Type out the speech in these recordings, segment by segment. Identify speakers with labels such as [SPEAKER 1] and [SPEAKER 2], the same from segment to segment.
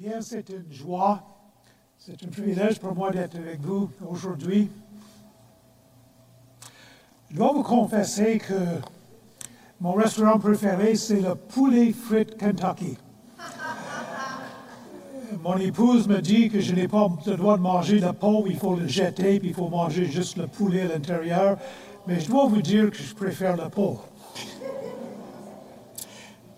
[SPEAKER 1] Bien, c'est une joie, c'est un privilège pour moi d'être avec vous aujourd'hui. Je dois vous confesser que mon restaurant préféré, c'est le poulet frites Kentucky. Mon épouse me dit que je n'ai pas le droit de manger le pot, il faut le jeter, il faut manger juste le poulet à l'intérieur. Mais je dois vous dire que je préfère le pot.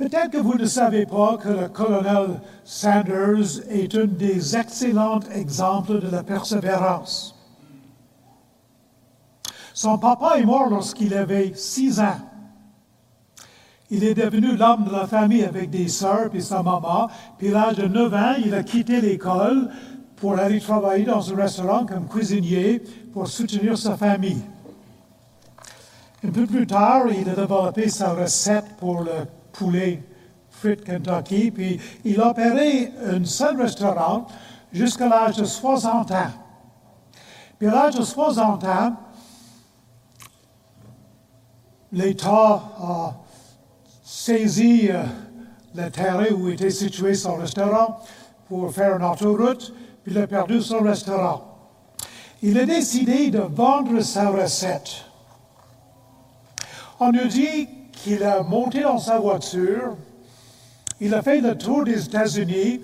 [SPEAKER 1] Peut-être que vous ne savez pas que le colonel Sanders est un des excellents exemples de la persévérance. Son papa est mort lorsqu'il avait six ans. Il est devenu l'homme de la famille avec des sœurs et sa maman. Puis à l'âge de 9 ans, il a quitté l'école pour aller travailler dans un restaurant comme cuisinier pour soutenir sa famille. Un peu plus tard, il a développé sa recette pour le poulet frites Kentucky, puis il opérait un seul restaurant jusqu'à l'âge de 60 ans. Puis à l'âge de 60 ans, l'État a saisi euh, le terrain où était situé son restaurant pour faire une autoroute, puis il a perdu son restaurant. Il a décidé de vendre sa recette. On nous dit qu'il a monté dans sa voiture, il a fait le tour des États-Unis,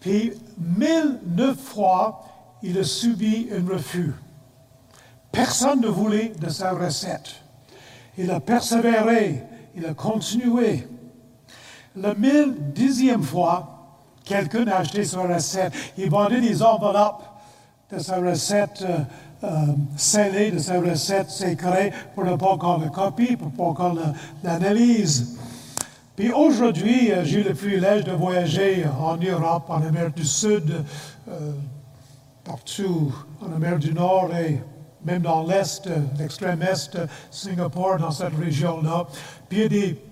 [SPEAKER 1] puis mille neuf fois, il a subi un refus. Personne ne voulait de sa recette. Il a persévéré, il a continué. La mille dixième fois, quelqu'un a acheté sa recette. Il vendait des enveloppes de sa recette euh, euh, scellée, de sa recette secrète pour ne pas qu'on le copie, pour pas qu'on l'analyse. Puis aujourd'hui, euh, j'ai eu le privilège de voyager en Europe, en Amérique du Sud, partout en Amérique du Nord et même dans l'Est, l'extrême Est, Singapour, dans cette région-là. Puis il y a des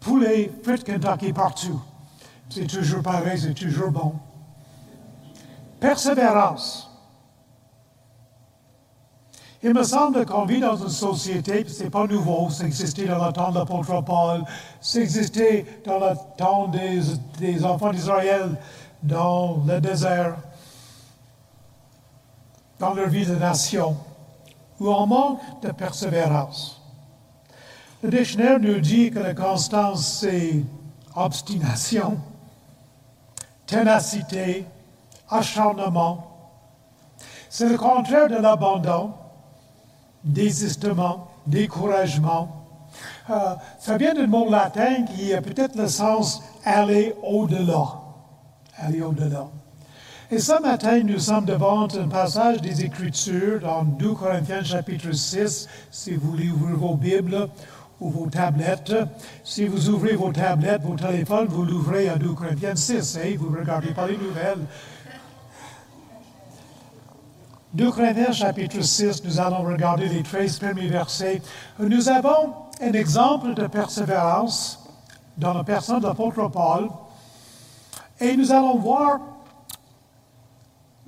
[SPEAKER 1] poulets frites Kentucky partout. C'est toujours pareil, c'est toujours bon. Persévérance. Il me semble qu'on vit dans une société, ce n'est pas nouveau, ça existait dans le temps de l'apôtre Paul, ça existait dans le temps des, des enfants d'Israël dans le désert, dans leur vie de nation où on manque de persévérance. Le dictionnaire nous dit que la constance, c'est obstination, ténacité, acharnement. C'est le contraire de l'abandon, désistement, découragement. Euh, ça vient d'un mot latin qui a peut-être le sens aller au-delà. Aller au-delà. Et ce matin, nous sommes devant un passage des Écritures dans 2 Corinthiens chapitre 6, si vous voulez ouvrir vos Bibles ou vos tablettes. Si vous ouvrez vos tablettes, vos téléphones, vous l'ouvrez à 2 Corinthiens 6 et vous regardez pas les nouvelles. 2 Corinthiens chapitre 6, nous allons regarder les 13 premiers versets. Nous avons un exemple de persévérance dans la personne de l'apôtre Paul et nous allons voir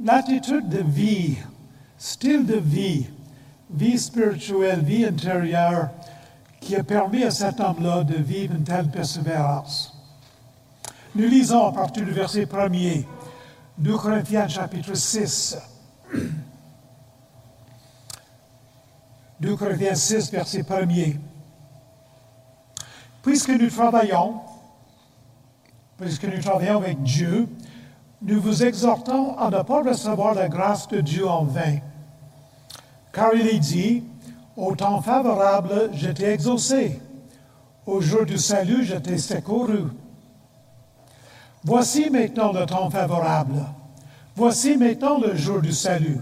[SPEAKER 1] l'attitude de vie, style de vie, vie spirituelle, vie intérieure, qui a permis à cet homme-là de vivre une telle persévérance. Nous lisons à partir du verset 1er, 2 Corinthiens chapitre 6. 2 Corinthiens 6, verset 1er. Puisque nous travaillons, puisque nous travaillons avec Dieu, nous vous exhortons à ne pas recevoir la grâce de Dieu en vain. Car il est dit, au temps favorable, je t'ai exaucé. Au jour du salut, je t'ai secouru. Voici maintenant le temps favorable. Voici maintenant le jour du salut.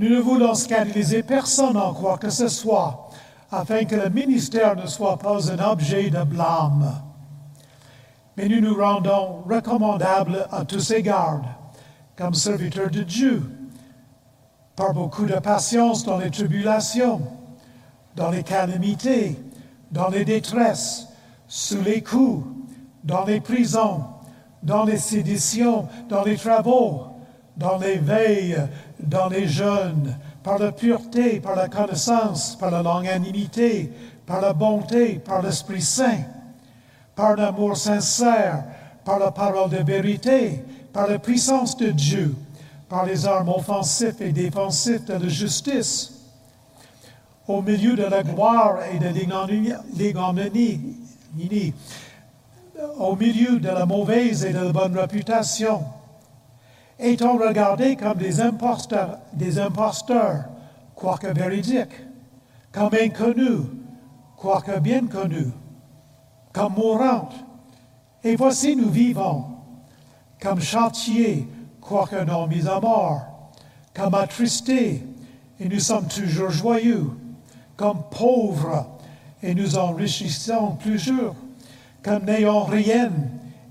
[SPEAKER 1] Nous ne voulons scandaliser personne en quoi que ce soit, afin que le ministère ne soit pas un objet de blâme. Mais nous nous rendons recommandables à tous égards, comme serviteurs de Dieu, par beaucoup de patience dans les tribulations, dans les calamités, dans les détresses, sous les coups, dans les prisons, dans les séditions, dans les travaux, dans les veilles, dans les jeûnes, par la pureté, par la connaissance, par la longanimité, par la bonté, par l'Esprit Saint par l'amour sincère, par la parole de vérité, par la puissance de Dieu, par les armes offensives et défensives de la justice, au milieu de la gloire et de l'ignominie, au milieu de la mauvaise et de la bonne réputation, étant regardés comme des imposteurs, des imposteurs, quoique véridiques, comme inconnus, quoique bien connus, comme mourants. Et voici nous vivons, comme châtiés, quoique non mis à mort, comme attristés, et nous sommes toujours joyeux, comme pauvres, et nous enrichissons toujours, comme n'ayant rien,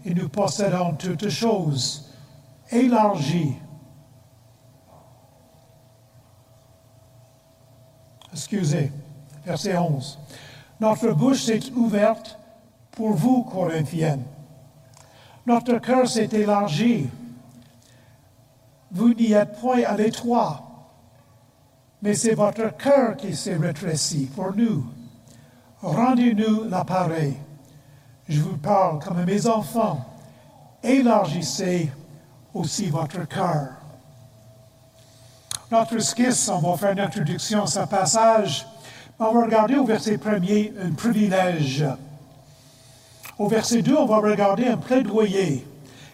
[SPEAKER 1] et nous possédons toutes choses, élargies. Excusez, verset 11. Notre bouche s'est ouverte pour vous, Corinthiennes. Notre cœur s'est élargi vous n'y êtes point à l'étroit, mais c'est votre cœur qui s'est rétréci pour nous. Rendez-nous l'appareil. Je vous parle comme mes enfants. Élargissez aussi votre cœur. Notre esquisse, on va faire une introduction à ce passage. On va regarder au verset premier un privilège. Au verset 2, on va regarder un plaidoyer.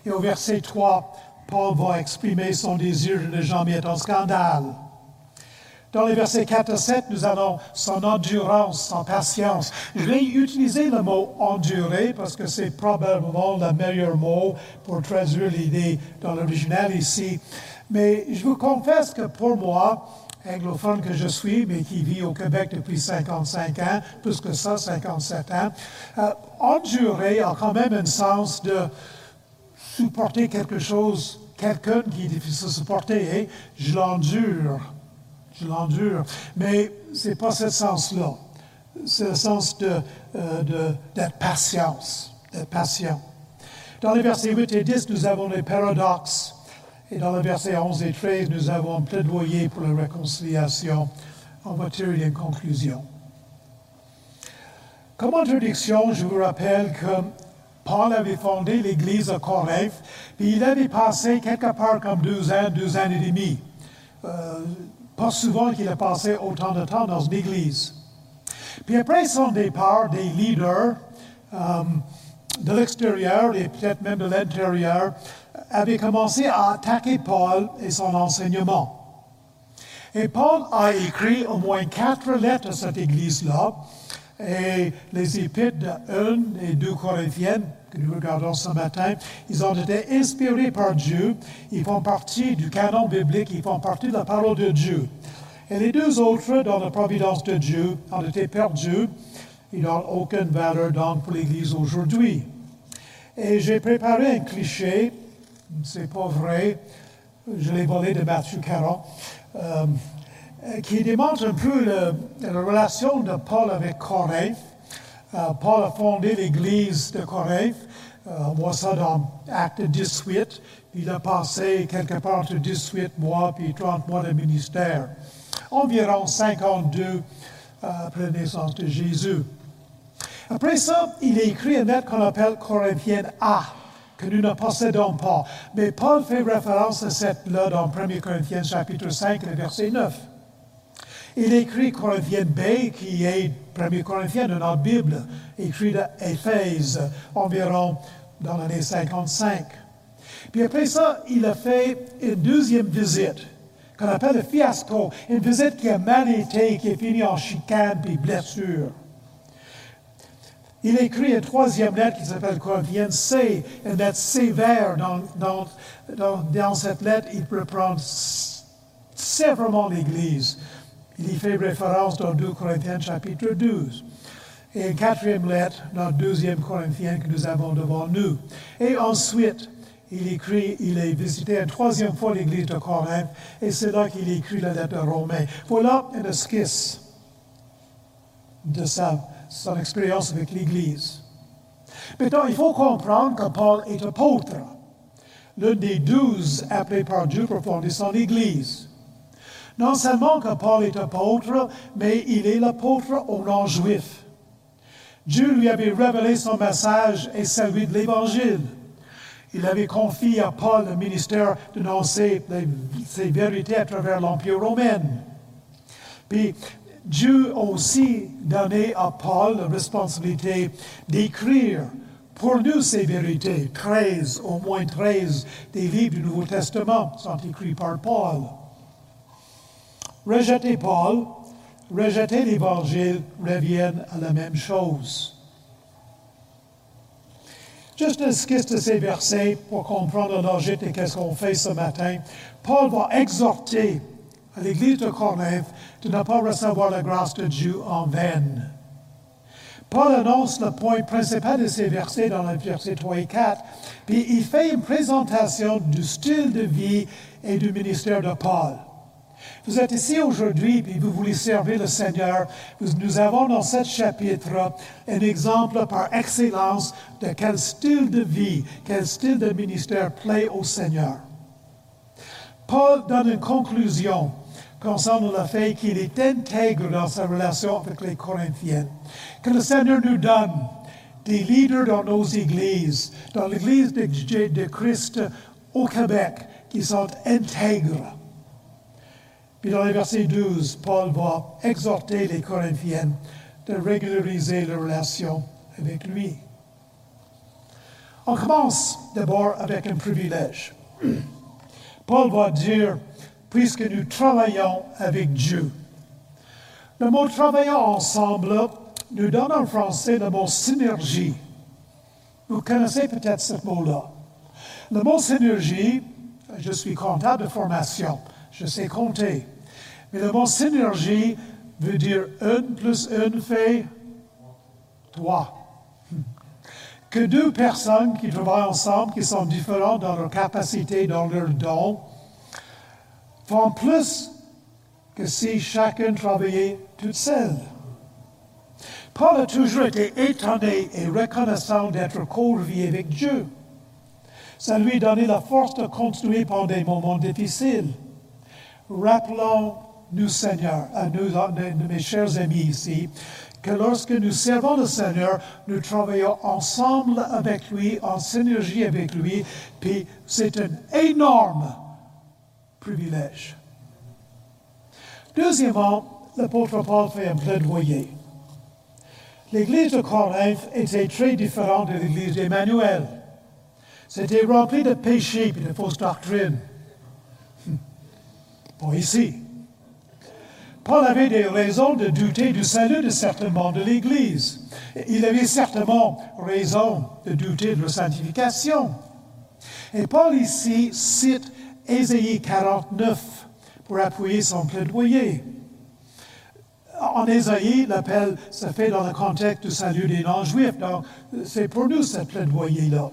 [SPEAKER 1] Et au verset 3, Paul va exprimer son désir de ne jamais être en scandale. Dans les versets 4 à 7, nous avons son endurance, son patience. Je vais utiliser le mot endurer parce que c'est probablement le meilleur mot pour traduire l'idée dans l'original ici. Mais je vous confesse que pour moi, anglophone que je suis, mais qui vit au Québec depuis 55 ans, plus que ça, 57 ans, euh, endurer a quand même un sens de supporter quelque chose, quelqu'un qui est difficile à supporter, hein? je l'endure, je l'endure. Mais ce n'est pas ce sens-là. C'est le sens de, euh, de, d'être patience, d'être patient. Dans les versets 8 et 10, nous avons les paradoxes. Et dans les versets 11 et 13, nous avons un plaidoyer pour la réconciliation. On va tirer une conclusion. Comme introduction, je vous rappelle que Paul avait fondé l'Église à Corinthe, puis il avait passé quelque part comme deux ans, deux ans et demi. Euh, pas souvent qu'il a passé autant de temps dans une Église. Puis après son départ, des leaders euh, de l'extérieur et peut-être même de l'intérieur avaient commencé à attaquer Paul et son enseignement. Et Paul a écrit au moins quatre lettres à cette Église-là, et les épîtres de 1 et 2 Corinthiennes, que nous regardons ce matin, ils ont été inspirés par Dieu, ils font partie du canon biblique, ils font partie de la parole de Dieu. Et les deux autres, dans la providence de Dieu, ont été perdus. Ils n'ont aucune valeur donc pour l'Église aujourd'hui. Et j'ai préparé un cliché, c'est pas vrai, je l'ai volé de Matthieu 40. Euh, qui démontre un peu la relation de Paul avec Corinthe. Euh, Paul a fondé l'église de Corinthe. Euh, on voit ça dans Acte 18. Il a passé quelque part entre 18 mois puis 30 mois de ministère. Environ 52 après la naissance de Jésus. Après ça, il écrit une lettre qu'on appelle Corinthienne A, que nous ne possédons pas. Mais Paul fait référence à cette lettre dans 1 Corinthiens chapitre 5, verset 9. Il écrit Corinthiens B, qui est 1 Corinthiens dans notre Bible, écrit d'Éphèse, environ dans l'année 55. Puis après ça, il a fait une deuxième visite, qu'on appelle le fiasco, une visite qui a mal été, qui est finie en chicane puis blessure. Il écrit une troisième lettre qui s'appelle Corinthiens C, une lettre sévère. Dans, dans, dans, dans cette lettre, il reprend sévèrement l'Église. Il y fait référence dans 2 Corinthiens chapitre 12. Et une quatrième lettre dans 2 Corinthiens que nous avons devant nous. Et ensuite, il écrit, il a visité une troisième fois l'église de Corinthe, et c'est là qu'il écrit la lettre de Romains. Voilà une esquisse de sa, son expérience avec l'église. Maintenant, il faut comprendre que Paul est apôtre, l'un des douze appelés par Dieu pour fonder son église. Non seulement que Paul est apôtre, mais il est l'apôtre au nom juif. Dieu lui avait révélé son message et celui de l'Évangile. Il avait confié à Paul le ministère d'annoncer ces vérités à travers l'Empire romain. Puis Dieu aussi donné à Paul la responsabilité d'écrire pour nous ces vérités. 13, au moins 13 des livres du Nouveau Testament sont écrits par Paul. Rejeter Paul, rejeter l'Évangile reviennent à la même chose. Juste un esquisse de ces versets pour comprendre la de ce qu'on fait ce matin. Paul va exhorter à l'Église de Corinthe de ne pas recevoir la grâce de Dieu en vain. Paul annonce le point principal de ces versets dans les versets 3 et 4, puis il fait une présentation du style de vie et du ministère de Paul. Vous êtes ici aujourd'hui et vous voulez servir le Seigneur. Nous avons dans ce chapitre un exemple par excellence de quel style de vie, quel style de ministère plaît au Seigneur. Paul donne une conclusion concernant le fait qu'il est intègre dans sa relation avec les Corinthiens. Que le Seigneur nous donne des leaders dans nos églises, dans l'Église de, de Christ au Québec, qui sont intègres dans le verset 12, Paul va exhorter les Corinthiens de régulariser leur relation avec lui. On commence d'abord avec un privilège. Paul va dire, puisque nous travaillons avec Dieu. Le mot travaillons ensemble nous donne en français le mot synergie. Vous connaissez peut-être ce mot-là. Le mot synergie, je suis comptable de formation, je sais compter. Mais le mot synergie veut dire une plus une fait trois. Que deux personnes qui travaillent ensemble, qui sont différentes dans leur capacité, dans leurs dons, font plus que si chacun travaillait toute seule. Paul a toujours été étonné et reconnaissant d'être co-vie avec Dieu. Ça lui donné la force de continuer pendant des moments difficiles. Rappelons nous, Seigneur, à nous, mes chers amis ici, que lorsque nous servons le Seigneur, nous travaillons ensemble avec lui, en synergie avec lui, puis c'est un énorme privilège. Deuxièmement, l'apôtre Paul fait un plaidoyer. L'église de Corinthe était très différente de l'église d'Emmanuel. C'était rempli de péchés et de fausses doctrines. Pas ici. Paul avait des raisons de douter du salut de certains membres de l'Église. Il avait certainement raison de douter de leur sanctification. Et Paul ici cite Ésaïe 49 pour appuyer son plaidoyer. En Ésaïe, l'appel se fait dans le contexte du salut des non-juifs. Donc, c'est pour nous ce plaidoyer-là.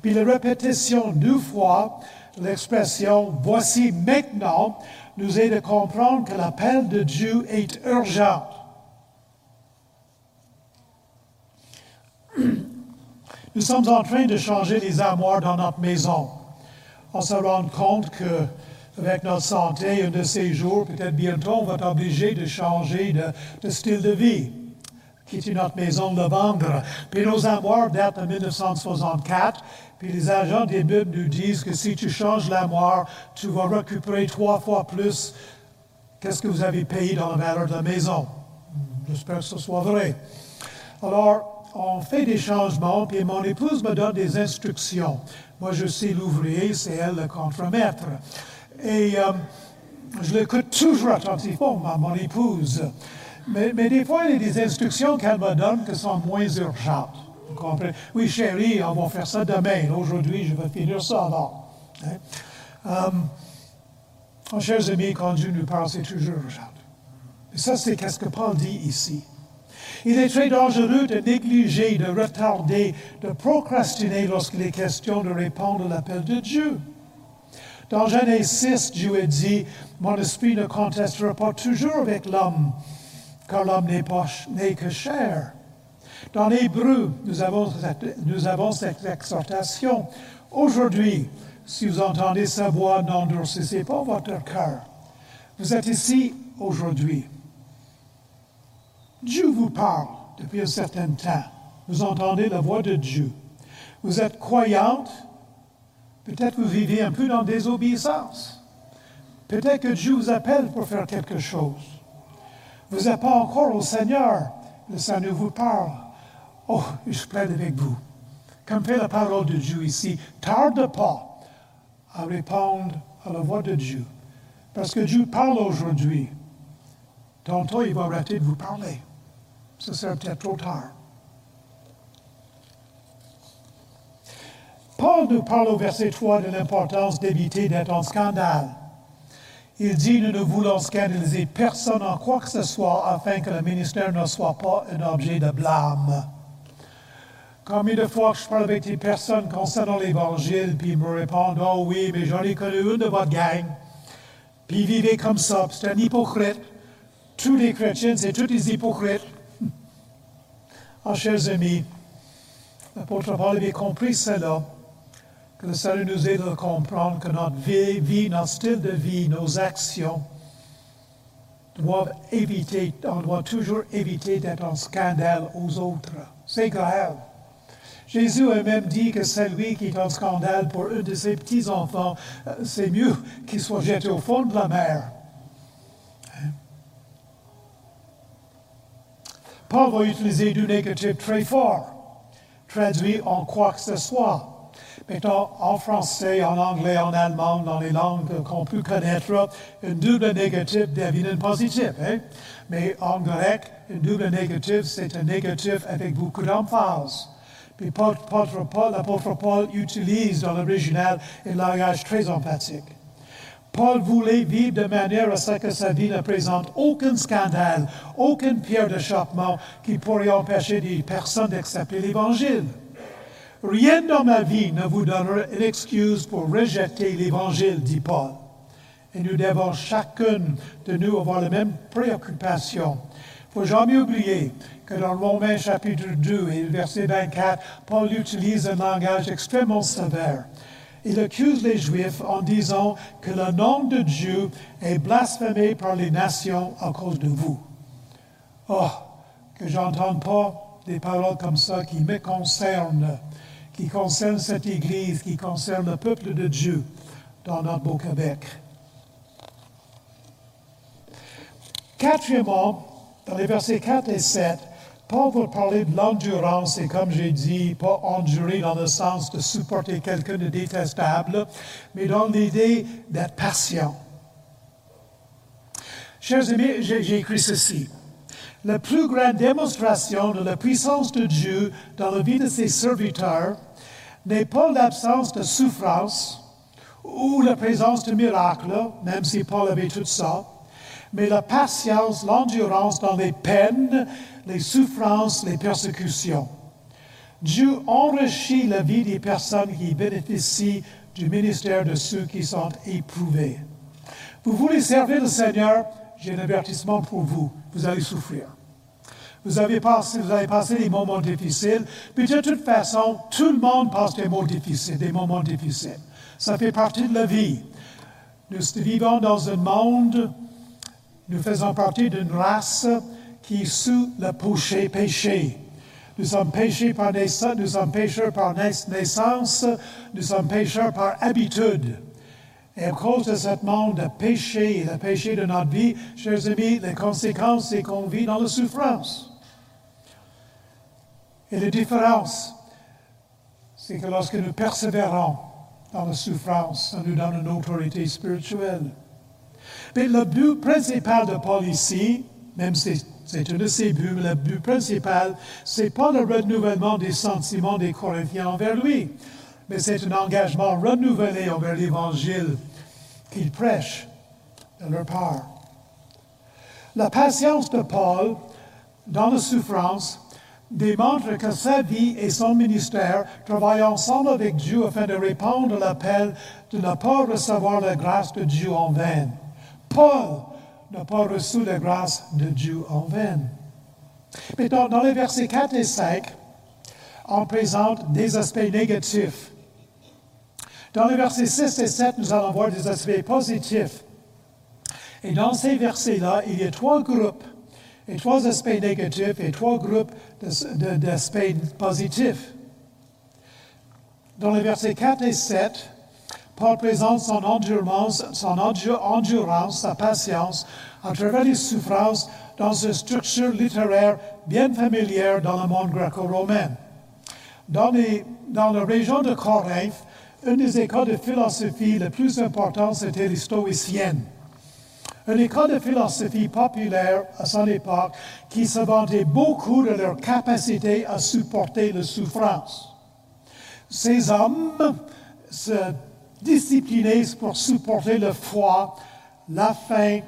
[SPEAKER 1] Puis la répétition deux fois, l'expression voici maintenant nous aide à comprendre que l'appel de Dieu est urgent. Nous sommes en train de changer les armoires dans notre maison. On se rend compte que avec notre santé, un de ces jours, peut-être bientôt, on va être obligé de changer de, style de vie. Quitter notre maison, le vendre. Puis nos armoires datent de 1964 puis les agents des Bibles nous disent que si tu changes l'armoire, tu vas récupérer trois fois plus qu'est-ce que vous avez payé dans la valeur de la maison? J'espère que ce soit vrai. Alors, on fait des changements, puis mon épouse me donne des instructions. Moi, je suis l'ouvrier, c'est elle le contremaître. Et euh, je l'écoute toujours attentivement, mon épouse. Mais, des fois, il y a des instructions qu'elle me donne qui sont moins urgentes. Oui, chérie, on va faire ça demain. Aujourd'hui, je vais finir ça alors. Hein? Um, chers amis, quand Dieu nous parle, c'est toujours urgent. Et ça, c'est ce que Paul dit ici. Il est très dangereux de négliger, de retarder, de procrastiner lorsqu'il est question de répondre à l'appel de Dieu. Dans Genèse 6, Dieu a dit, Mon esprit ne contestera pas toujours avec l'homme, car l'homme n'est que chair. Dans l'Hébreu, nous avons, nous avons cette exhortation. Aujourd'hui, si vous entendez sa voix, n'endurcissez pas votre cœur. Vous êtes ici aujourd'hui. Dieu vous parle depuis un certain temps. Vous entendez la voix de Dieu. Vous êtes croyante, Peut-être vous vivez un peu dans désobéissance. Peut-être que Dieu vous appelle pour faire quelque chose. Vous n'êtes pas encore au Seigneur. Le Seigneur vous parle. Oh, je plaide avec vous. Comme fait la parole de Dieu ici, tarde pas à répondre à la voix de Dieu. Parce que Dieu parle aujourd'hui. Tantôt, il va arrêter de vous parler. Ce sera peut-être trop tard. Paul nous parle au verset 3 de l'importance d'éviter d'être en scandale. Il dit, nous ne voulons scandaliser personne en quoi que ce soit afin que le ministère ne soit pas un objet de blâme. Combien de fois je parle avec des personnes concernant l'Évangile, puis ils me répondent, oh oui, mais j'en ai connu une de votre gang, puis ils vivaient comme ça, c'est un hypocrite. Tous les chrétiens, c'est tous des hypocrites. Ah, chers amis, l'apôtre Paul avait compris cela que le salut nous aide à comprendre que notre vie, notre style de vie, nos actions doivent éviter, on doit toujours éviter d'être en scandale aux autres. C'est grave. Jésus a même dit que celui qui est en scandale pour un de ses petits-enfants, euh, c'est mieux qu'il soit jeté au fond de la mer. Hein? Paul va utiliser du négatif très fort, traduit en quoi que ce soit. Mettons, en français, en anglais, en allemand, dans les langues qu'on peut connaître, un double négatif devient un positif. Hein? Mais en grec, un double négatif, c'est un négatif avec beaucoup d'emphase. Puis l'apôtre Paul utilise dans l'original un langage très emphatique. Paul voulait vivre de manière à ce que sa vie ne présente aucun scandale, aucune pierre d'échappement qui pourrait empêcher des personnes d'accepter l'Évangile. Rien dans ma vie ne vous donnera une excuse pour rejeter l'Évangile, dit Paul. Et nous devons chacun de nous avoir la même préoccupation. Il ne faut jamais oublier que dans Romains chapitre 2 et verset 24, Paul utilise un langage extrêmement sévère. Il accuse les Juifs en disant que le nom de Dieu est blasphémé par les nations à cause de vous. Oh, que j'entende pas des paroles comme ça qui me concernent qui concerne cette Église, qui concerne le peuple de Dieu dans notre beau Québec. Quatrièmement, dans les versets 4 et 7, Paul va parler de l'endurance et comme j'ai dit, pas endurer dans le sens de supporter quelqu'un de détestable, mais dans l'idée d'être patient. Chers amis, j'ai écrit ceci. La plus grande démonstration de la puissance de Dieu dans la vie de ses serviteurs n'est pas l'absence de souffrance ou la présence de miracles, même si Paul avait tout ça, mais la patience, l'endurance dans les peines, les souffrances, les persécutions. Dieu enrichit la vie des personnes qui bénéficient du ministère de ceux qui sont éprouvés. Vous voulez servir le Seigneur, j'ai un avertissement pour vous, vous allez souffrir. Vous avez passé, vous avez passé des moments difficiles, mais de toute façon, tout le monde passe des moments difficiles, des moments difficiles. Ça fait partie de la vie. Nous vivons dans un monde, nous faisons partie d'une race qui est sous le péché, péché. Nous sommes péchés par naissance, nous sommes pécheurs par naissance, nous sommes pécheurs par habitude. Et à cause de ce monde de péché et péché de notre vie, chers amis, les conséquences, c'est qu'on vit dans la souffrance. Et la différence, c'est que lorsque nous persévérons dans la souffrance, ça nous donne une autorité spirituelle. Mais le but principal de Paul ici, même si c'est un de ses buts, le but principal, c'est pas le renouvellement des sentiments des Corinthiens envers lui, mais c'est un engagement renouvelé envers l'Évangile qu'il prêche de leur part. La patience de Paul dans la souffrance démontre que sa vie et son ministère travaillent ensemble avec Dieu afin de répondre à l'appel de ne pas recevoir la grâce de Dieu en vain. Paul n'a pas reçu la grâce de Dieu en vain. Mais dans, les versets 4 et 5, on présente des aspects négatifs. Dans les versets 6 et 7, nous allons voir des aspects positifs. Et dans ces versets-là, il y a trois groupes et trois aspects négatifs et trois groupes d'aspects positifs. Dans les versets 4 et 7, Paul présente son endurance, sa patience à travers les souffrances dans une structure littéraire bien familière dans le monde gréco-romain. Dans, la région de Corinthe, une des écoles de philosophie les plus importantes, c'était les stoïciennes. Une école de philosophie populaire à son époque qui se vantait beaucoup de leur capacité à supporter la souffrance. Ces hommes se disciplinaient pour supporter le froid, la faim,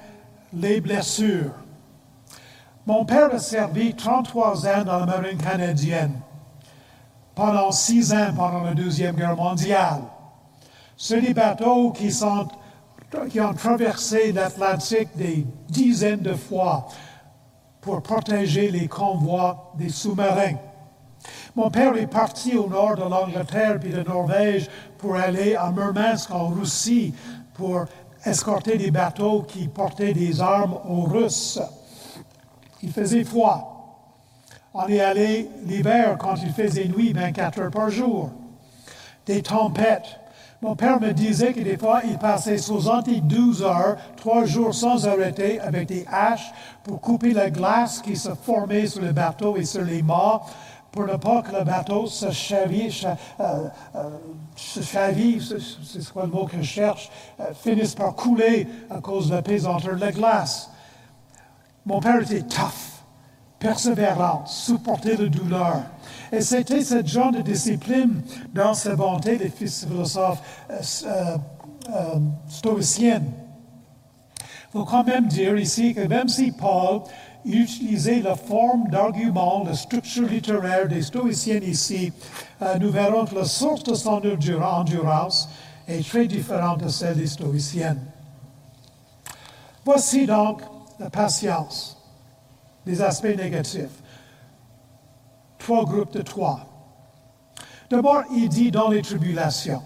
[SPEAKER 1] les blessures. Mon père a servi 33 ans dans la marine canadienne, pendant six ans pendant la Deuxième Guerre mondiale. C'est des bateaux qui, sont, qui ont traversé l'Atlantique des dizaines de fois pour protéger les convois des sous-marins. Mon père est parti au nord de l'Angleterre puis de Norvège pour aller à Murmansk en Russie pour escorter des bateaux qui portaient des armes aux Russes. Il faisait froid. On est allé l'hiver quand il faisait nuit 24 heures par jour. Des tempêtes. Mon père me disait que des fois, il passait 72 heures, trois jours sans arrêter, avec des haches pour couper la glace qui se formait sur le bateau et sur les mâts pour ne pas que le bateau se chavie, euh, euh, c'est quoi le mot que je cherche, euh, finisse par couler à cause de la pesanteur de la glace. Mon père était tough, persévérant, supportait la douleur. Et c'était ce genre de discipline dans sa bonté des philosophes stoïciens. Il faut quand même dire ici que même si Paul utiliser la forme d'argument, la structure littéraire des stoïciens ici, euh, nous verrons que la source de son endurance est très différente de celle des stoïciennes. Voici donc la patience, les aspects négatifs. Trois groupes de trois. D'abord, il dit dans les tribulations.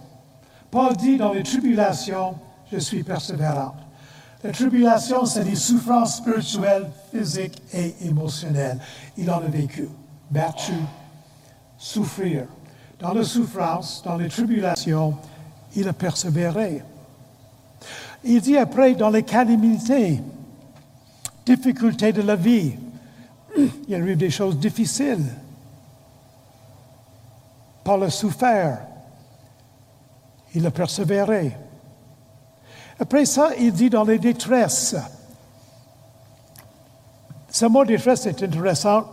[SPEAKER 1] Paul dit dans les tribulations, je suis persévérant. La tribulation, c'est des souffrances spirituelles, physiques et émotionnelles. Il en a vécu, battu, souffrir. Dans la souffrance, dans les tribulations, il a persévéré. Il dit après, dans les calamités, difficultés de la vie, il arrive des choses difficiles. Paul a souffert. Il a persévéré. Après ça, il dit dans les détresses. Ce mot détresse est intéressant.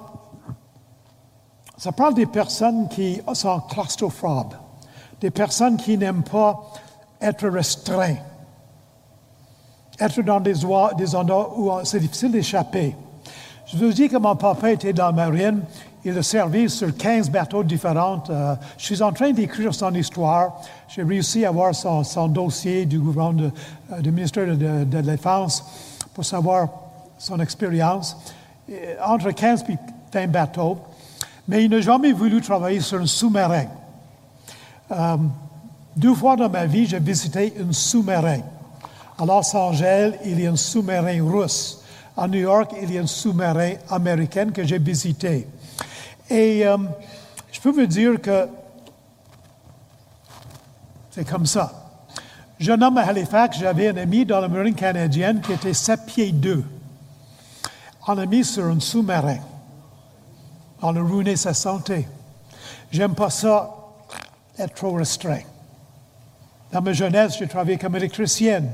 [SPEAKER 1] Ça parle des personnes qui sont claustrophobes, des personnes qui n'aiment pas être restreints, être dans des, endroits où c'est difficile d'échapper. Je vous dis que mon papa était dans la marine. Il a servi sur 15 bateaux différents. Euh, je suis en train d'écrire son histoire. J'ai réussi à avoir son, dossier du gouvernement euh, du ministère de, la Défense pour savoir son expérience. Entre 15 et 20 bateaux. Mais il n'a jamais voulu travailler sur un sous-marin. Euh, deux fois dans ma vie, j'ai visité un sous-marin. À Los Angeles, il y a un sous-marin russe. À New York, il y a un sous-marin américain que j'ai visité. Et euh, je peux vous dire que c'est comme ça. Jeune homme à Halifax, j'avais un ami dans la marine canadienne qui était 7 pieds 2. On l'a mis sur un sous-marin. On a ruiné sa santé. J'aime pas ça, être trop restreint. Dans ma jeunesse, j'ai travaillé comme électricienne.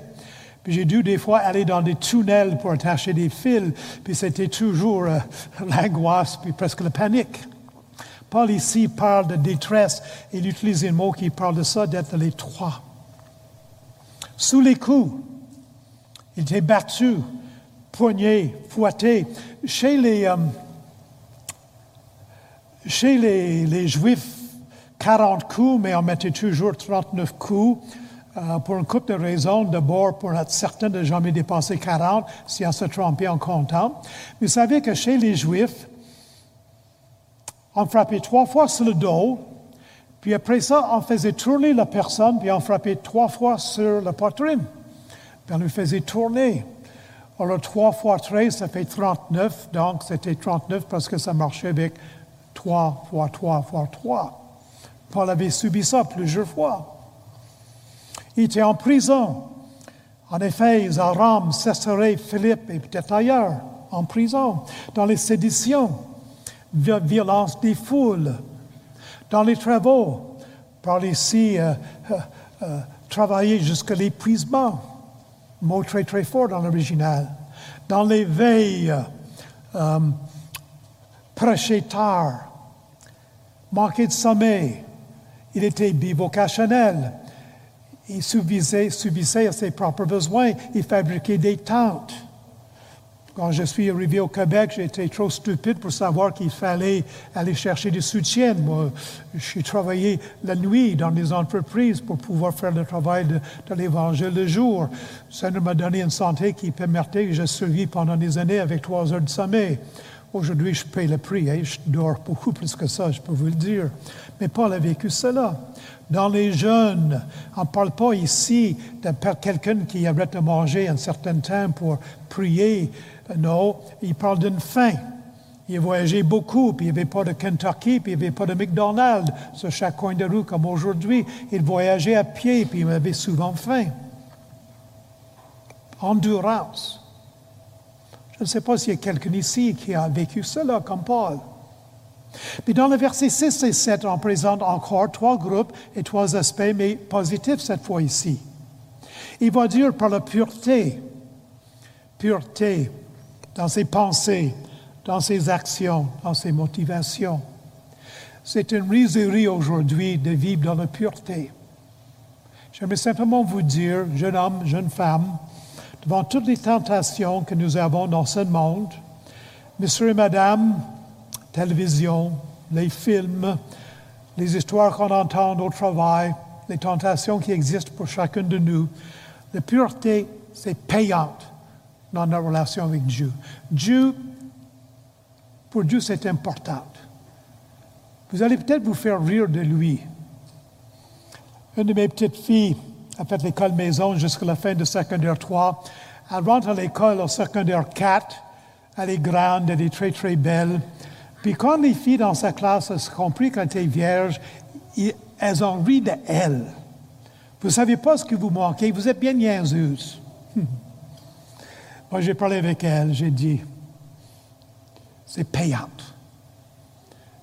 [SPEAKER 1] Puis j'ai dû des fois aller dans des tunnels pour attacher des fils, puis c'était toujours euh, l'angoisse, puis presque la panique. Paul ici parle de détresse, il utilise un mot qui parle de ça, d'être les trois. Sous les coups, il était battu, poigné, fouetté. Chez les, euh, chez les, les Juifs, 40 coups, mais on mettait toujours 39 coups. Euh, pour une couple de raisons. D'abord, pour être certain de jamais dépasser 40 si on se trompait en comptant. Vous savez que chez les Juifs, on frappait trois fois sur le dos, puis après ça, on faisait tourner la personne, puis on frappait trois fois sur la poitrine. Puis on lui faisait tourner. Alors, trois fois 13, ça fait 39. Donc, c'était 39 parce que ça marchait avec trois fois trois fois trois. Paul avait subi ça plusieurs fois. Il était en prison. En Éphèse, à Rome, Césarée, Philippe et peut-être ailleurs, en prison. Dans les séditions, violence des foules. Dans les travaux, par ici, euh, euh, euh, travailler jusqu'à l'épuisement. Mot très très fort dans l'original. Dans les veilles, prêcher tard, manquer de sommeil. Il était bivocationnel. Il subissait, subissait ses propres besoins. Il fabriquait des tentes. Quand je suis arrivé au Québec, j'étais trop stupide pour savoir qu'il fallait aller chercher du soutien. Moi, j'ai travaillé la nuit dans des entreprises pour pouvoir faire le travail de, l'Évangile le jour. Ça m'a donné une santé qui permettait que je survis pendant des années avec trois heures de sommeil. Aujourd'hui, je paye le prix. Hein. Je dors beaucoup plus que ça, je peux vous le dire. Mais Paul a vécu cela. Dans les jeunes, on ne parle pas ici de quelqu'un qui arrête de manger un certain temps pour prier. Non, il parle d'une faim. Il voyageait beaucoup, puis il n'y avait pas de Kentucky, puis il n'y avait pas de McDonald's sur chaque coin de rue comme aujourd'hui. Il voyageait à pied, puis il avait souvent faim. Endurance. Je ne sais pas s'il y a quelqu'un ici qui a vécu cela comme Paul. Puis dans le verset 6 et 7, on présente encore trois groupes et trois aspects, mais positifs cette fois ici. Il va dire par la pureté, pureté dans ses pensées, dans ses actions, dans ses motivations. C'est une riserie aujourd'hui de vivre dans la pureté. J'aimerais simplement vous dire, jeune homme, jeune femme, devant toutes les tentations que nous avons dans ce monde, monsieur et madame, télévision, les films, les histoires qu'on entend au travail, les tentations qui existent pour chacun de nous, la pureté, c'est payante dans notre relation avec Dieu. Dieu, pour Dieu, c'est important. Vous allez peut-être vous faire rire de lui. Une de mes petites filles, a fait l'école maison jusqu'à la fin de secondaire 3. Elle rentre à l'école au secondaire 4. Elle est grande, elle est très, très belle. Puis quand les filles dans sa classe ont compris qu'elle était vierge, elles ont ri de elle. Vous ne savez pas ce que vous manquez, vous êtes bien niaiseuse. Moi, j'ai parlé avec elle, j'ai dit, c'est payant.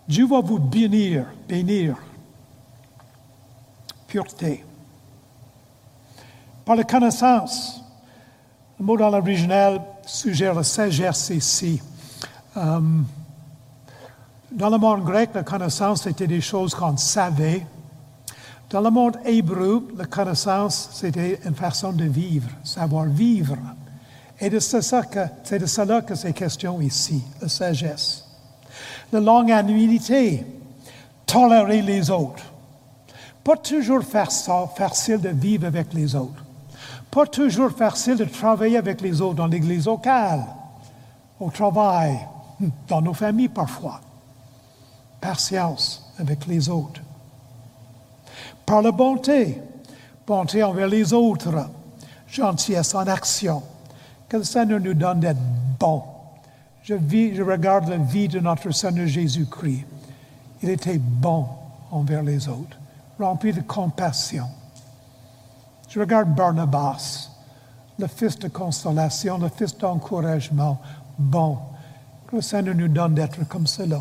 [SPEAKER 1] Dieu va vous bénir, bénir. Pureté par la connaissance. Le mot dans l'original suggère la sagesse ici. Euh, dans le monde grec, la connaissance, c'était des choses qu'on savait. Dans le monde hébreu, la connaissance, c'était une façon de vivre, savoir vivre. Et c'est de cela que c'est question ici, la sagesse. La longanimité, tolérer les autres. Pas toujours facile de vivre avec les autres. Pas toujours facile de travailler avec les autres dans l'Église locale, au travail, dans nos familles parfois. Patience avec les autres. Par la bonté, bonté envers les autres, gentillesse en action. Que le Seigneur nous donne d'être bon. Je, vis, je regarde la vie de notre Seigneur Jésus-Christ. Il était bon envers les autres, rempli de compassion je regarde Barnabas, le fils de consolation, le fils d'encouragement. Bon, que le Seigneur nous donne d'être comme cela.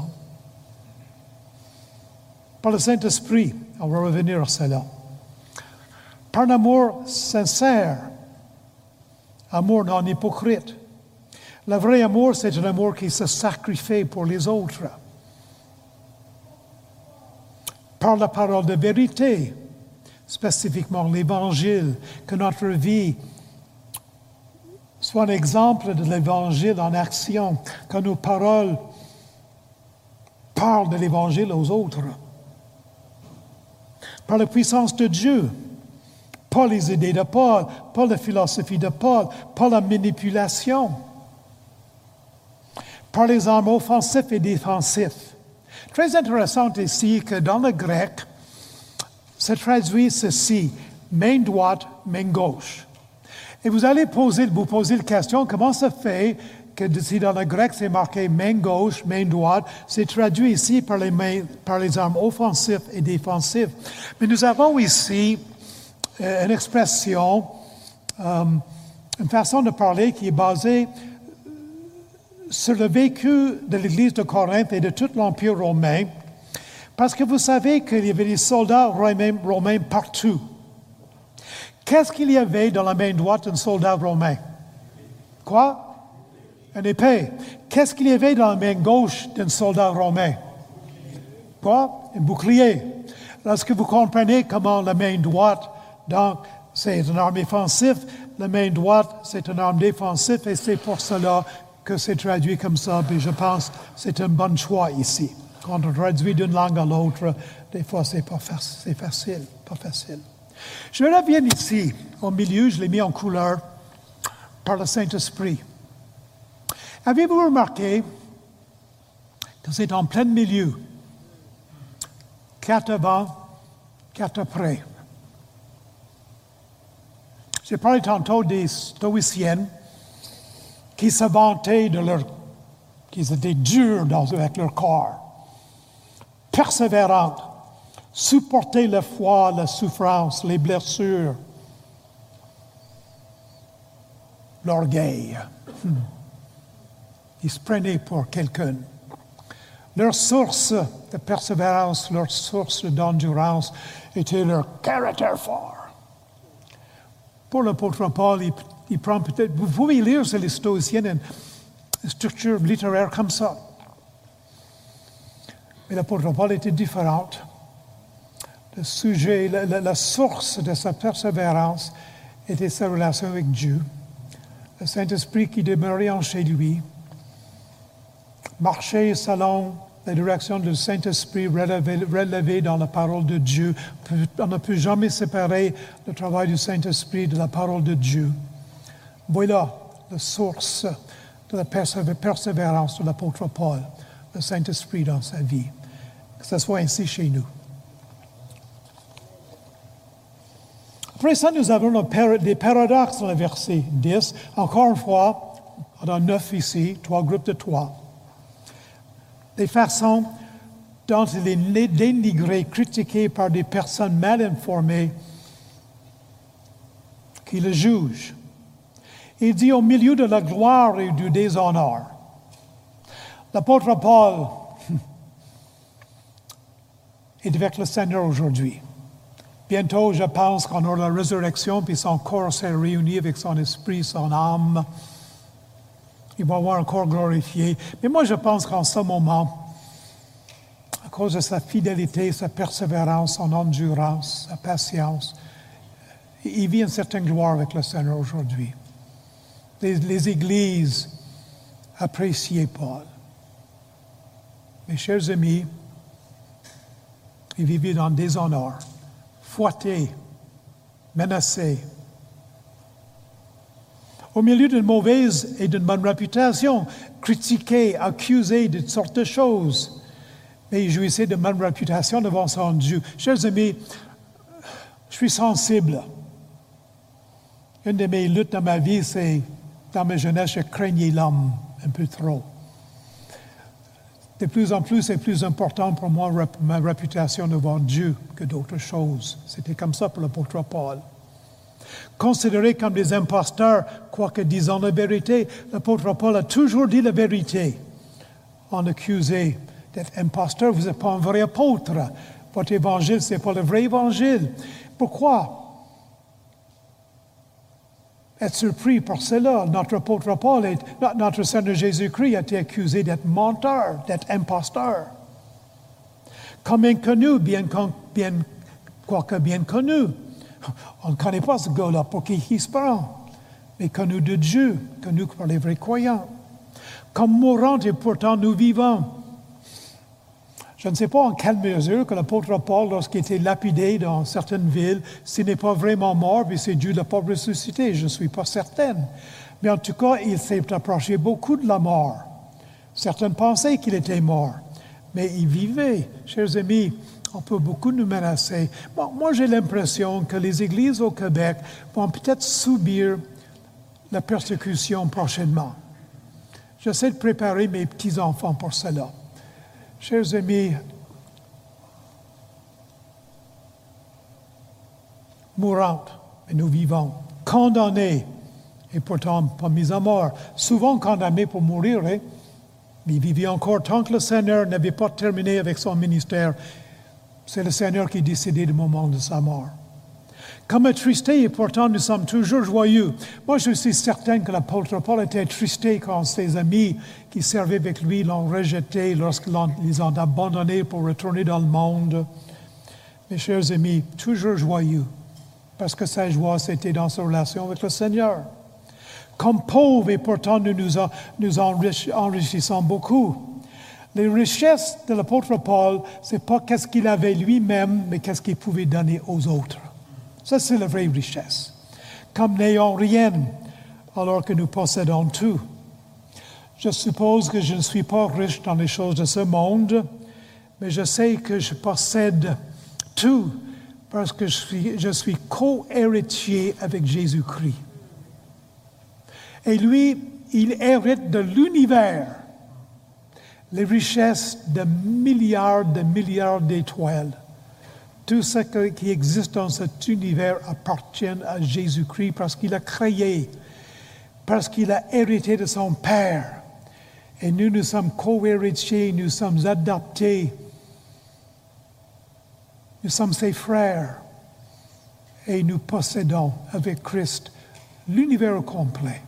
[SPEAKER 1] Par le Saint-Esprit, on va revenir à cela. Par l'amour sincère, amour non hypocrite. Le vrai amour, c'est un amour qui se sacrifie pour les autres. Par la parole de vérité, spécifiquement l'Évangile, que notre vie soit un exemple de l'Évangile en action, que nos paroles parlent de l'Évangile aux autres. Par la puissance de Dieu, pas les idées de Paul, pas la philosophie de Paul, pas la manipulation, par les armes offensifs et défensifs. Très intéressant ici que dans le grec, ça traduit ceci, main droite, main gauche. Et vous allez poser, vous poser la question, comment ça fait que dans le grec c'est marqué main gauche, main droite, c'est traduit ici par les, armes offensives et défensives. Mais nous avons ici euh, une expression, euh, une façon de parler qui est basée sur le vécu de l'Église de Corinthe et de tout l'Empire romain, parce que vous savez qu'il y avait des soldats romains partout. Qu'est-ce qu'il y avait dans la main droite d'un soldat romain? Quoi? Une épée. Qu'est-ce qu'il y avait dans la main gauche d'un soldat romain? Quoi? Un bouclier. Lorsque vous comprenez comment la main droite, donc, c'est une arme offensive, la main droite, c'est une arme défensive, et c'est pour cela que c'est traduit comme ça, puis je pense que c'est un bon choix ici. Quand on traduit d'une langue à l'autre, des fois, c'est pas facile, pas facile. Je reviens ici, au milieu, je l'ai mis en couleur par le Saint-Esprit. Avez-vous remarqué que c'est en plein milieu, quatre avant, quatre après? J'ai parlé tantôt des stoïciennes qui se vantaient de leur, qu'ils étaient durs avec leur corps, persévérantes, supporter la foi, la souffrance, les blessures, l'orgueil. Hmm. Ils se prenaient pour quelqu'un. Leur source de persévérance, leur source d'endurance était leur caractère fort. Pour l'apôtre Paul, il il prend peut-être. Vous pouvez lire sur les stoïciennes une structure littéraire comme ça. Mais l'apôtre Paul était différente. Le sujet, la, source de sa persévérance était sa relation avec Dieu, le Saint-Esprit qui demeurait en chez lui, marcher selon la direction du Saint-Esprit relevé dans la parole de Dieu. On ne peut jamais séparer le travail du Saint-Esprit de la parole de Dieu. Voilà la source de la persévérance de l'apôtre Paul, le Saint-Esprit dans sa vie. Que ce soit ainsi chez nous. Après ça, nous avons des paradoxes dans le verset 10. Encore une fois, on a neuf ici, trois groupes de trois. Des façons dont il est dénigré, critiqué par des personnes mal informées qui le jugent. Il dit au milieu de la gloire et du déshonneur. L'apôtre Paul est avec le Seigneur aujourd'hui. Bientôt, je pense qu'on aura la résurrection, puis son corps s'est réuni avec son esprit, son âme. Il va avoir un corps glorifié. Mais moi, je pense qu'en ce moment, à cause de sa fidélité, sa persévérance, son endurance, sa patience, il vit une certaine gloire avec le Seigneur aujourd'hui les, églises appréciaient Paul. Mes chers amis, ils vivaient dans le déshonneur, fouettés, menacés. Au milieu d'une mauvaise et d'une bonne réputation, critiqués, accusés de toutes sortes de choses. Mais ils jouissaient de bonne réputation devant son Dieu. Chers amis, je suis sensible. Une de mes luttes dans ma vie, c'est dans ma jeunesse, je craignais l'homme un peu trop. De plus en plus, c'est plus important pour moi ma réputation devant Dieu que d'autres choses. C'était comme ça pour l'apôtre Paul. Considérés comme des imposteurs, quoique disant la vérité, l'apôtre Paul a toujours dit la vérité. On accusé d'être imposteur, vous n'êtes pas un vrai apôtre. Votre évangile, ce n'est pas le vrai évangile. Pourquoi? être surpris par cela? Notre apôtre Paul, et notre Seigneur Jésus-Christ a été accusé d'être menteur, d'être imposteur. Comme inconnu, bien, bien, quoique bien connu. On ne connaît pas ce gars-là pour qui il se prend, mais connu de Dieu, connu par les vrais croyants. Comme mourant et pourtant nous vivons. Je ne sais pas en quelle mesure que l'apôtre Paul, lorsqu'il était lapidé dans certaines villes, s'il n'est pas vraiment mort, puis c'est Dieu l'a pas ressuscité, je ne suis pas certaine. Mais en tout cas, il s'est approché beaucoup de la mort. Certains pensaient qu'il était mort, mais il vivait. Chers amis, on peut beaucoup nous menacer. Moi, j'ai l'impression que les églises au Québec vont peut-être subir la persécution prochainement. J'essaie de préparer mes petits-enfants pour cela. Chers amis, mourante, mais nous vivons, condamnés et pourtant pas mis à mort, souvent condamnés pour mourir, hein? mais il vivait encore tant que le Seigneur n'avait pas terminé avec son ministère. C'est le Seigneur qui décidait du moment de sa mort. Comme attristé, et pourtant nous sommes toujours joyeux. Moi, je suis certain que l'apôtre Paul était attristé quand ses amis qui servaient avec lui l'ont rejeté lorsqu'ils les ont abandonnés pour retourner dans le monde. Mes chers amis, toujours joyeux, parce que sa joie, c'était dans sa relation avec le Seigneur. Comme pauvres, et pourtant nous, nous enrichissons beaucoup. Les richesses de l'apôtre Paul, ce n'est pas qu'est-ce qu'il avait lui-même, mais qu'est-ce qu'il pouvait donner aux autres. Ça, c'est la vraie richesse. Comme n'ayant rien, alors que nous possédons tout. Je suppose que je ne suis pas riche dans les choses de ce monde, mais je sais que je possède tout parce que je suis, je suis co-héritier avec Jésus-Christ. Et lui, il hérite de l'univers les richesses de milliards de milliards d'étoiles. Tout ce qui existe dans cet univers appartient à Jésus-Christ parce qu'il a créé, parce qu'il a hérité de son Père. Et nous, nous sommes co-héritiers, nous sommes adaptés. Nous sommes ses frères. Et nous possédons avec Christ l'univers complet.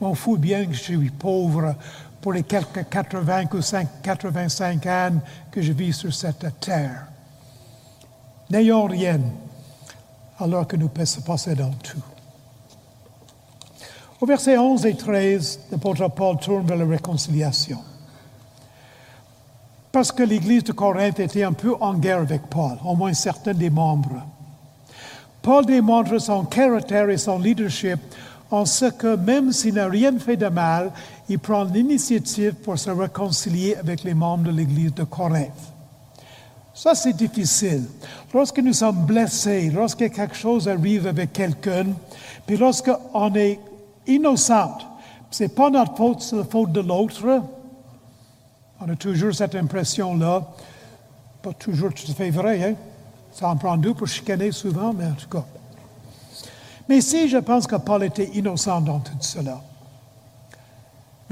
[SPEAKER 1] M'en fous bien que je suis pauvre pour les quelques 80 ou 85 ans que je vis sur cette terre. N'ayons rien alors que nous possédons tout. Au verset 11 et 13, l'apôtre Paul tourne vers la réconciliation. Parce que l'Église de Corinthe était un peu en guerre avec Paul, au moins certains des membres. Paul démontre son caractère et son leadership en ce que même s'il n'a rien fait de mal, il prend l'initiative pour se réconcilier avec les membres de l'Église de Corinthe. Ça, c'est difficile. Lorsque nous sommes blessés, lorsque quelque chose arrive avec quelqu'un, puis lorsqu'on est innocent, ce n'est pas notre faute, c'est la faute de l'autre. On a toujours cette impression-là. Pas toujours tout à fait vrai, hein? Ça en prend deux pour chicaner souvent, mais en tout cas. Mais ici, je pense que Paul était innocent dans tout cela.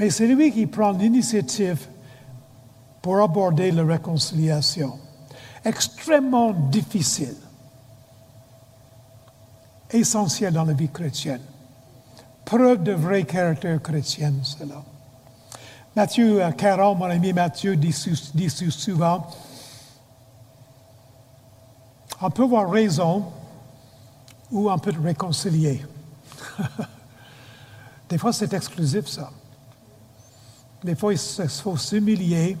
[SPEAKER 1] Mais c'est lui qui prend l'initiative pour aborder la réconciliation. Extrêmement difficile, essentiel dans la vie chrétienne. Preuve de vrai caractère chrétien, cela. Matthieu 40, mon ami Matthieu dit, dit souvent, on peut avoir raison ou on peut réconcilier. Des fois, c'est exclusif, ça. Des fois, il faut s'humilier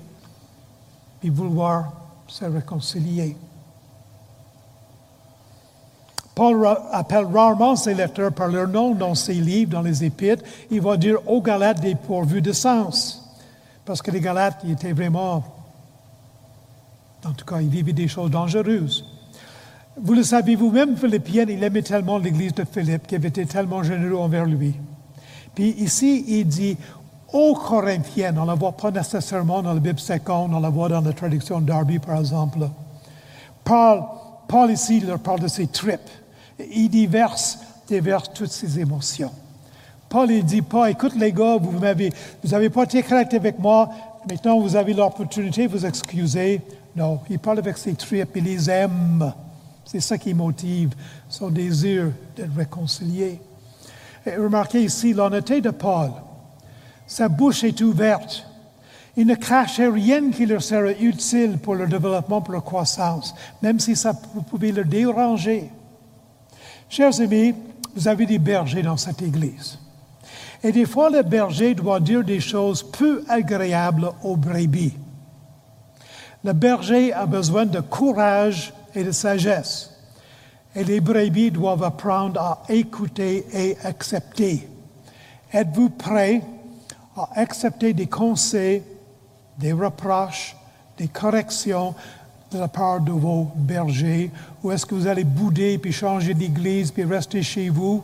[SPEAKER 1] et vouloir se réconcilier. Paul appelle rarement ses lecteurs par leur nom dans ses livres, dans les épîtres. Il va dire aux Galates dépourvus de sens. Parce que les Galates, ils étaient vraiment, en tout cas, ils vivaient des choses dangereuses. Vous le savez vous-même, Philippien, il aimait tellement l'église de Philippe qu'il avait été tellement généreux envers lui. Puis ici, il dit aux Corinthiennes, on ne la voit pas nécessairement dans la Bible seconde, on la voit dans la traduction Darby, par exemple. Paul, Paul ici, leur parle de ses tripes. Il déverse, déverse toutes ses émotions. Paul, il dit pas, écoute les gars, vous n'avez vous avez pas été correct avec moi, maintenant vous avez l'opportunité de vous excuser. Non, il parle avec ses tripes, il les aime. C'est ça qui motive son désir de réconcilier. Et remarquez ici l'honnêteté de Paul. Sa bouche est ouverte. Il ne crache rien qui leur serait utile pour leur développement, pour leur croissance, même si ça pouvait leur déranger. Chers amis, vous avez des bergers dans cette Église. Et des fois, le berger doit dire des choses peu agréables aux brebis. Le berger a besoin de courage et de sagesse. Et les brebis doivent apprendre à écouter et accepter. Êtes-vous prêt à accepter des conseils, des reproches, des corrections de la part de vos bergers? Ou est-ce que vous allez bouder, puis changer d'église, puis rester chez vous,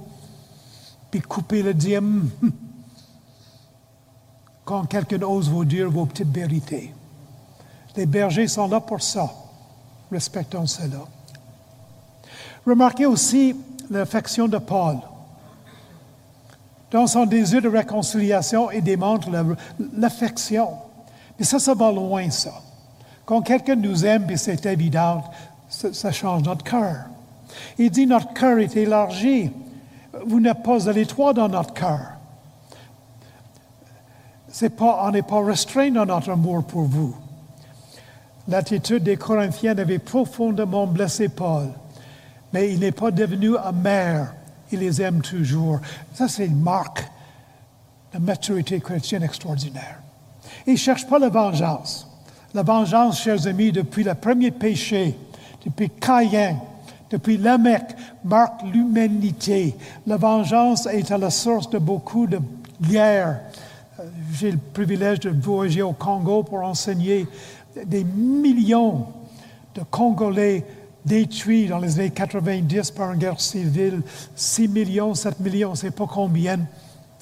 [SPEAKER 1] puis couper le dîme? Quand quelqu'un ose vous dire vos petites vérités. Les bergers sont là pour ça. Respectons cela. Remarquez aussi l'affection de Paul. Dans son désir de réconciliation, il démontre l'affection. Mais ça, ça va loin, ça. Quand quelqu'un nous aime, et c'est évident, ça, change notre cœur. Il dit notre cœur est élargi. Vous n'êtes pas à l'étroit dans notre cœur. Pas, on n'est pas restreint dans notre amour pour vous. L'attitude des Corinthiens avait profondément blessé Paul, mais il n'est pas devenu amer. Il les aime toujours. Ça, c'est une marque de maturité chrétienne extraordinaire. Il ne cherche pas la vengeance. La vengeance, chers amis, depuis le premier péché, depuis Caïn, depuis Lamech, marque l'humanité. La vengeance est à la source de beaucoup de guerres. Euh, j'ai le privilège de voyager au Congo pour enseigner des millions de Congolais détruits dans les années 90 par une guerre civile, 6 millions, 7 millions, on ne sait pas combien,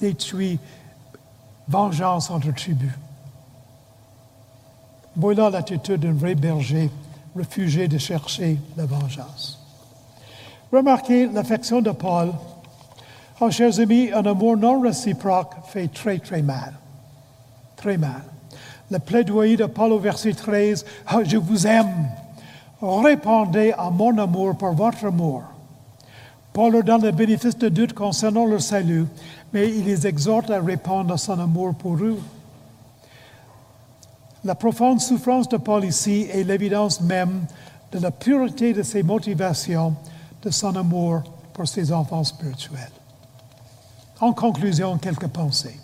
[SPEAKER 1] détruits, vengeance entre tribus. Voilà l'attitude d'un vrai berger, refusé de chercher la vengeance. Remarquez l'affection de Paul. Oh, chers amis, un amour non réciproque fait très, très mal. Très mal. Le plaidoyer de Paul au verset 13, oh, je vous aime. Répondez à mon amour par votre amour. Paul leur donne le bénéfice de doute concernant leur salut, mais il les exhorte à répondre à son amour pour eux. La profonde souffrance de Paul ici est l'évidence même de la pureté de ses motivations, de son amour pour ses enfants spirituels. En conclusion, quelques pensées.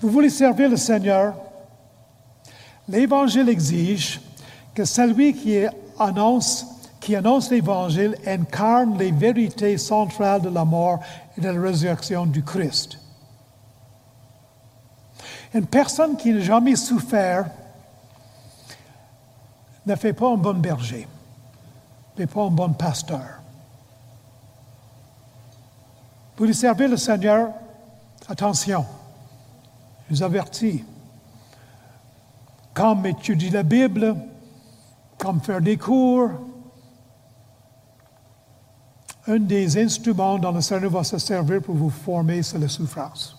[SPEAKER 1] Vous voulez servir le Seigneur? L'Évangile exige que celui qui annonce, qui annonce l'Évangile incarne les vérités centrales de la mort et de la résurrection du Christ. Une personne qui n'a jamais souffert ne fait pas un bon berger, ne fait pas un bon pasteur. Pour lui servir le Seigneur, attention, je vous avertis, comme étudier la Bible, comme faire des cours. Un des instruments dans le Seigneur va se servir pour vous former, c'est la souffrance.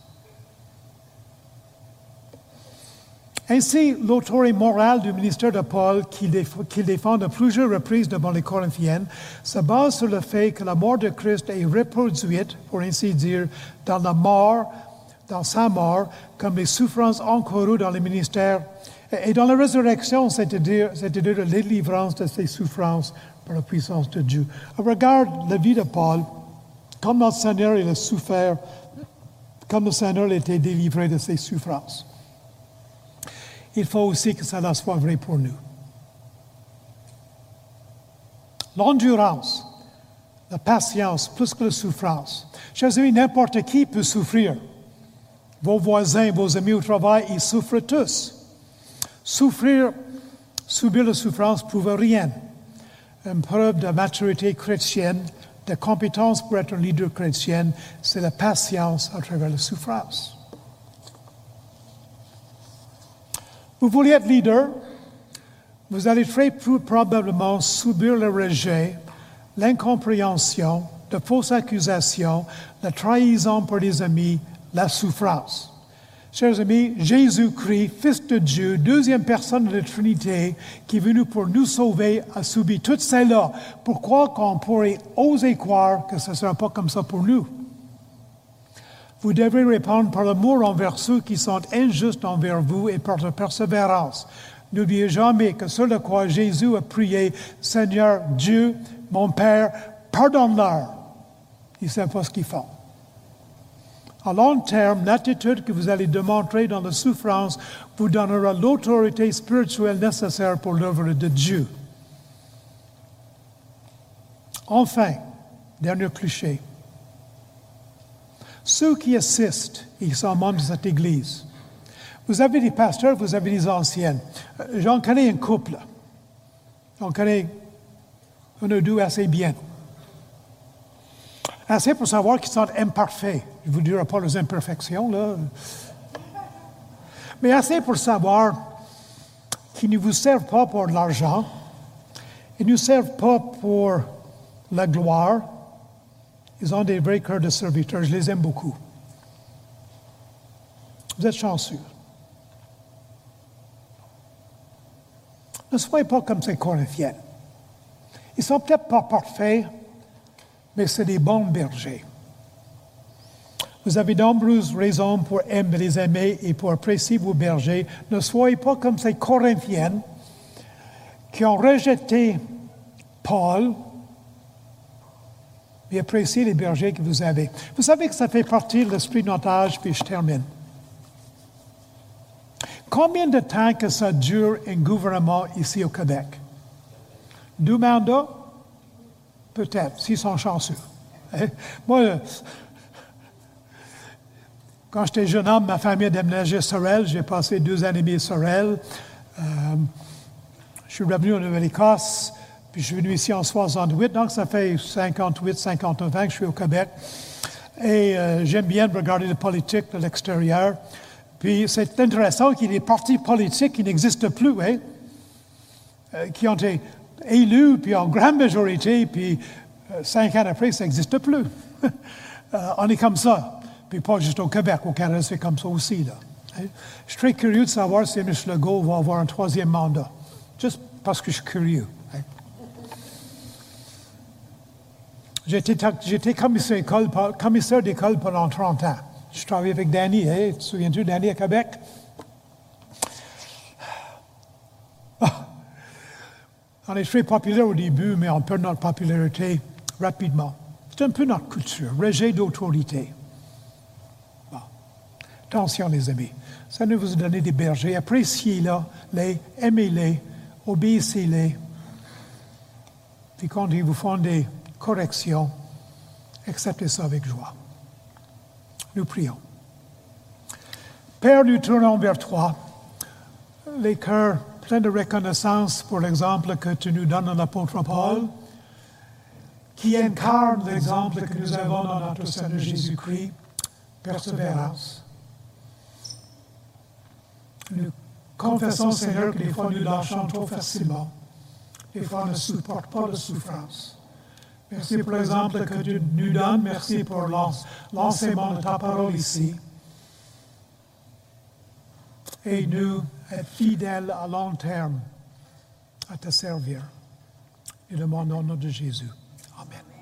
[SPEAKER 1] Ainsi, l'autorité morale du ministère de Paul, qu'il défend de plusieurs reprises devant les Corinthiennes, se base sur le fait que la mort de Christ est reproduite, pour ainsi dire, dans la mort, dans sa mort, comme les souffrances encourues dans le ministère et dans la résurrection, c'est-à-dire, la délivrance de ses souffrances par la puissance de Dieu. Regarde la vie de Paul, comme notre Seigneur il a souffert, comme le Seigneur a été délivré de ses souffrances. Il faut aussi que cela soit vrai pour nous. L'endurance, la patience, plus que la souffrance. Chers n'importe qui peut souffrir. Vos voisins, vos amis au travail, ils souffrent tous. Souffrir, subir la souffrance prouve rien. Une preuve de maturité chrétienne, de compétence pour être un leader chrétien, c'est la patience à travers la souffrance. Vous voulez être leader, vous allez très probablement subir le rejet, l'incompréhension, de fausses accusations, la trahison par des amis, la souffrance. Chers amis, Jésus-Christ, Fils de Dieu, deuxième personne de la Trinité, qui est venu pour nous sauver, a subi toutes celles-là. Pourquoi qu'on pourrait oser croire que ce ne sera pas comme ça pour nous? Vous devrez répondre par l'amour envers ceux qui sont injustes envers vous et par la persévérance. N'oubliez jamais que sur le quoi Jésus a prié, Seigneur Dieu, mon Père, pardonne-leur. Ils ne savent pas ce qu'ils font. À long terme, l'attitude que vous allez démontrer dans la souffrance vous donnera l'autorité spirituelle nécessaire pour l'œuvre de Dieu. Enfin, dernier cliché. Ceux qui assistent, ils sont membres de cette Église. Vous avez des pasteurs, vous avez des anciennes. J'en connais un couple. J'en connais un ou deux assez bien. Assez pour savoir qu'ils sont imparfaits. Je ne vous dirai pas les imperfections, là. Mais assez pour savoir qu'ils ne vous servent pas pour l'argent. Ils ne vous servent pas pour la gloire. Ils ont des vrais cœurs de serviteurs. Je les aime beaucoup. Vous êtes chanceux. Ne soyez pas comme ces Corinthiens. Ils sont peut-être pas parfaits, mais c'est des bons bergers. Vous avez nombreuses raisons pour aimer les aimer et pour apprécier vos bergers. Ne soyez pas comme ces Corinthiennes qui ont rejeté Paul et apprécié les bergers que vous avez. Vous savez que ça fait partie de l'esprit de notre âge, puis je termine. Combien de temps que ça dure un gouvernement ici au Québec? Deux mandats? Peut-être, s'ils sont chanceux. Hein? Moi, quand j'étais jeune homme, ma famille a déménagé à Sorel. J'ai passé deux années et demie à Sorel. Euh, je suis revenu en Nouvelle-Écosse, puis je suis venu ici en 68, donc ça fait 58, 59 ans que je suis au Québec. Et euh, j'aime bien regarder la politique de l'extérieur. Puis c'est intéressant qu'il y ait des partis politiques qui n'existent plus, hein, euh, qui ont été élus, puis en grande majorité, puis euh, cinq ans après, ça n'existe plus. Euh, on est comme ça. Puis pas juste au Québec, au Canada, c'est comme ça aussi. Là. Hein? Je suis très curieux de savoir si M. Legault va avoir un troisième mandat, juste parce que je suis curieux. Hein. J'étais commissaire d'école pendant 30 ans. Je travaillais avec Danny, hein? Souviens-tu, Danny à Québec? On est très populaire au début, mais on perd notre popularité rapidement. C'est un peu notre culture, rejet d'autorité. Attention, les amis. Ça nous vous donner des bergers. Appréciez-les, aimez-les, obéissez-les. Puis quand ils vous font des corrections, acceptez ça avec joie. Nous prions. Père, nous tournons vers toi, les cœurs pleins de reconnaissance pour l'exemple que tu nous donnes dans l'apôtre Paul, qui incarne l'exemple que nous avons dans notre Seigneur Jésus-Christ, persévérance. Nous confessons, Seigneur, que des fois nous lâchons trop facilement. Des fois, on ne supporte pas de souffrance. Merci pour l'exemple que tu nous donnes. Merci pour l'enseignement de ta parole ici. Et nous être fidèles à long terme à te servir. Et demandons au nom de Jésus. Amen.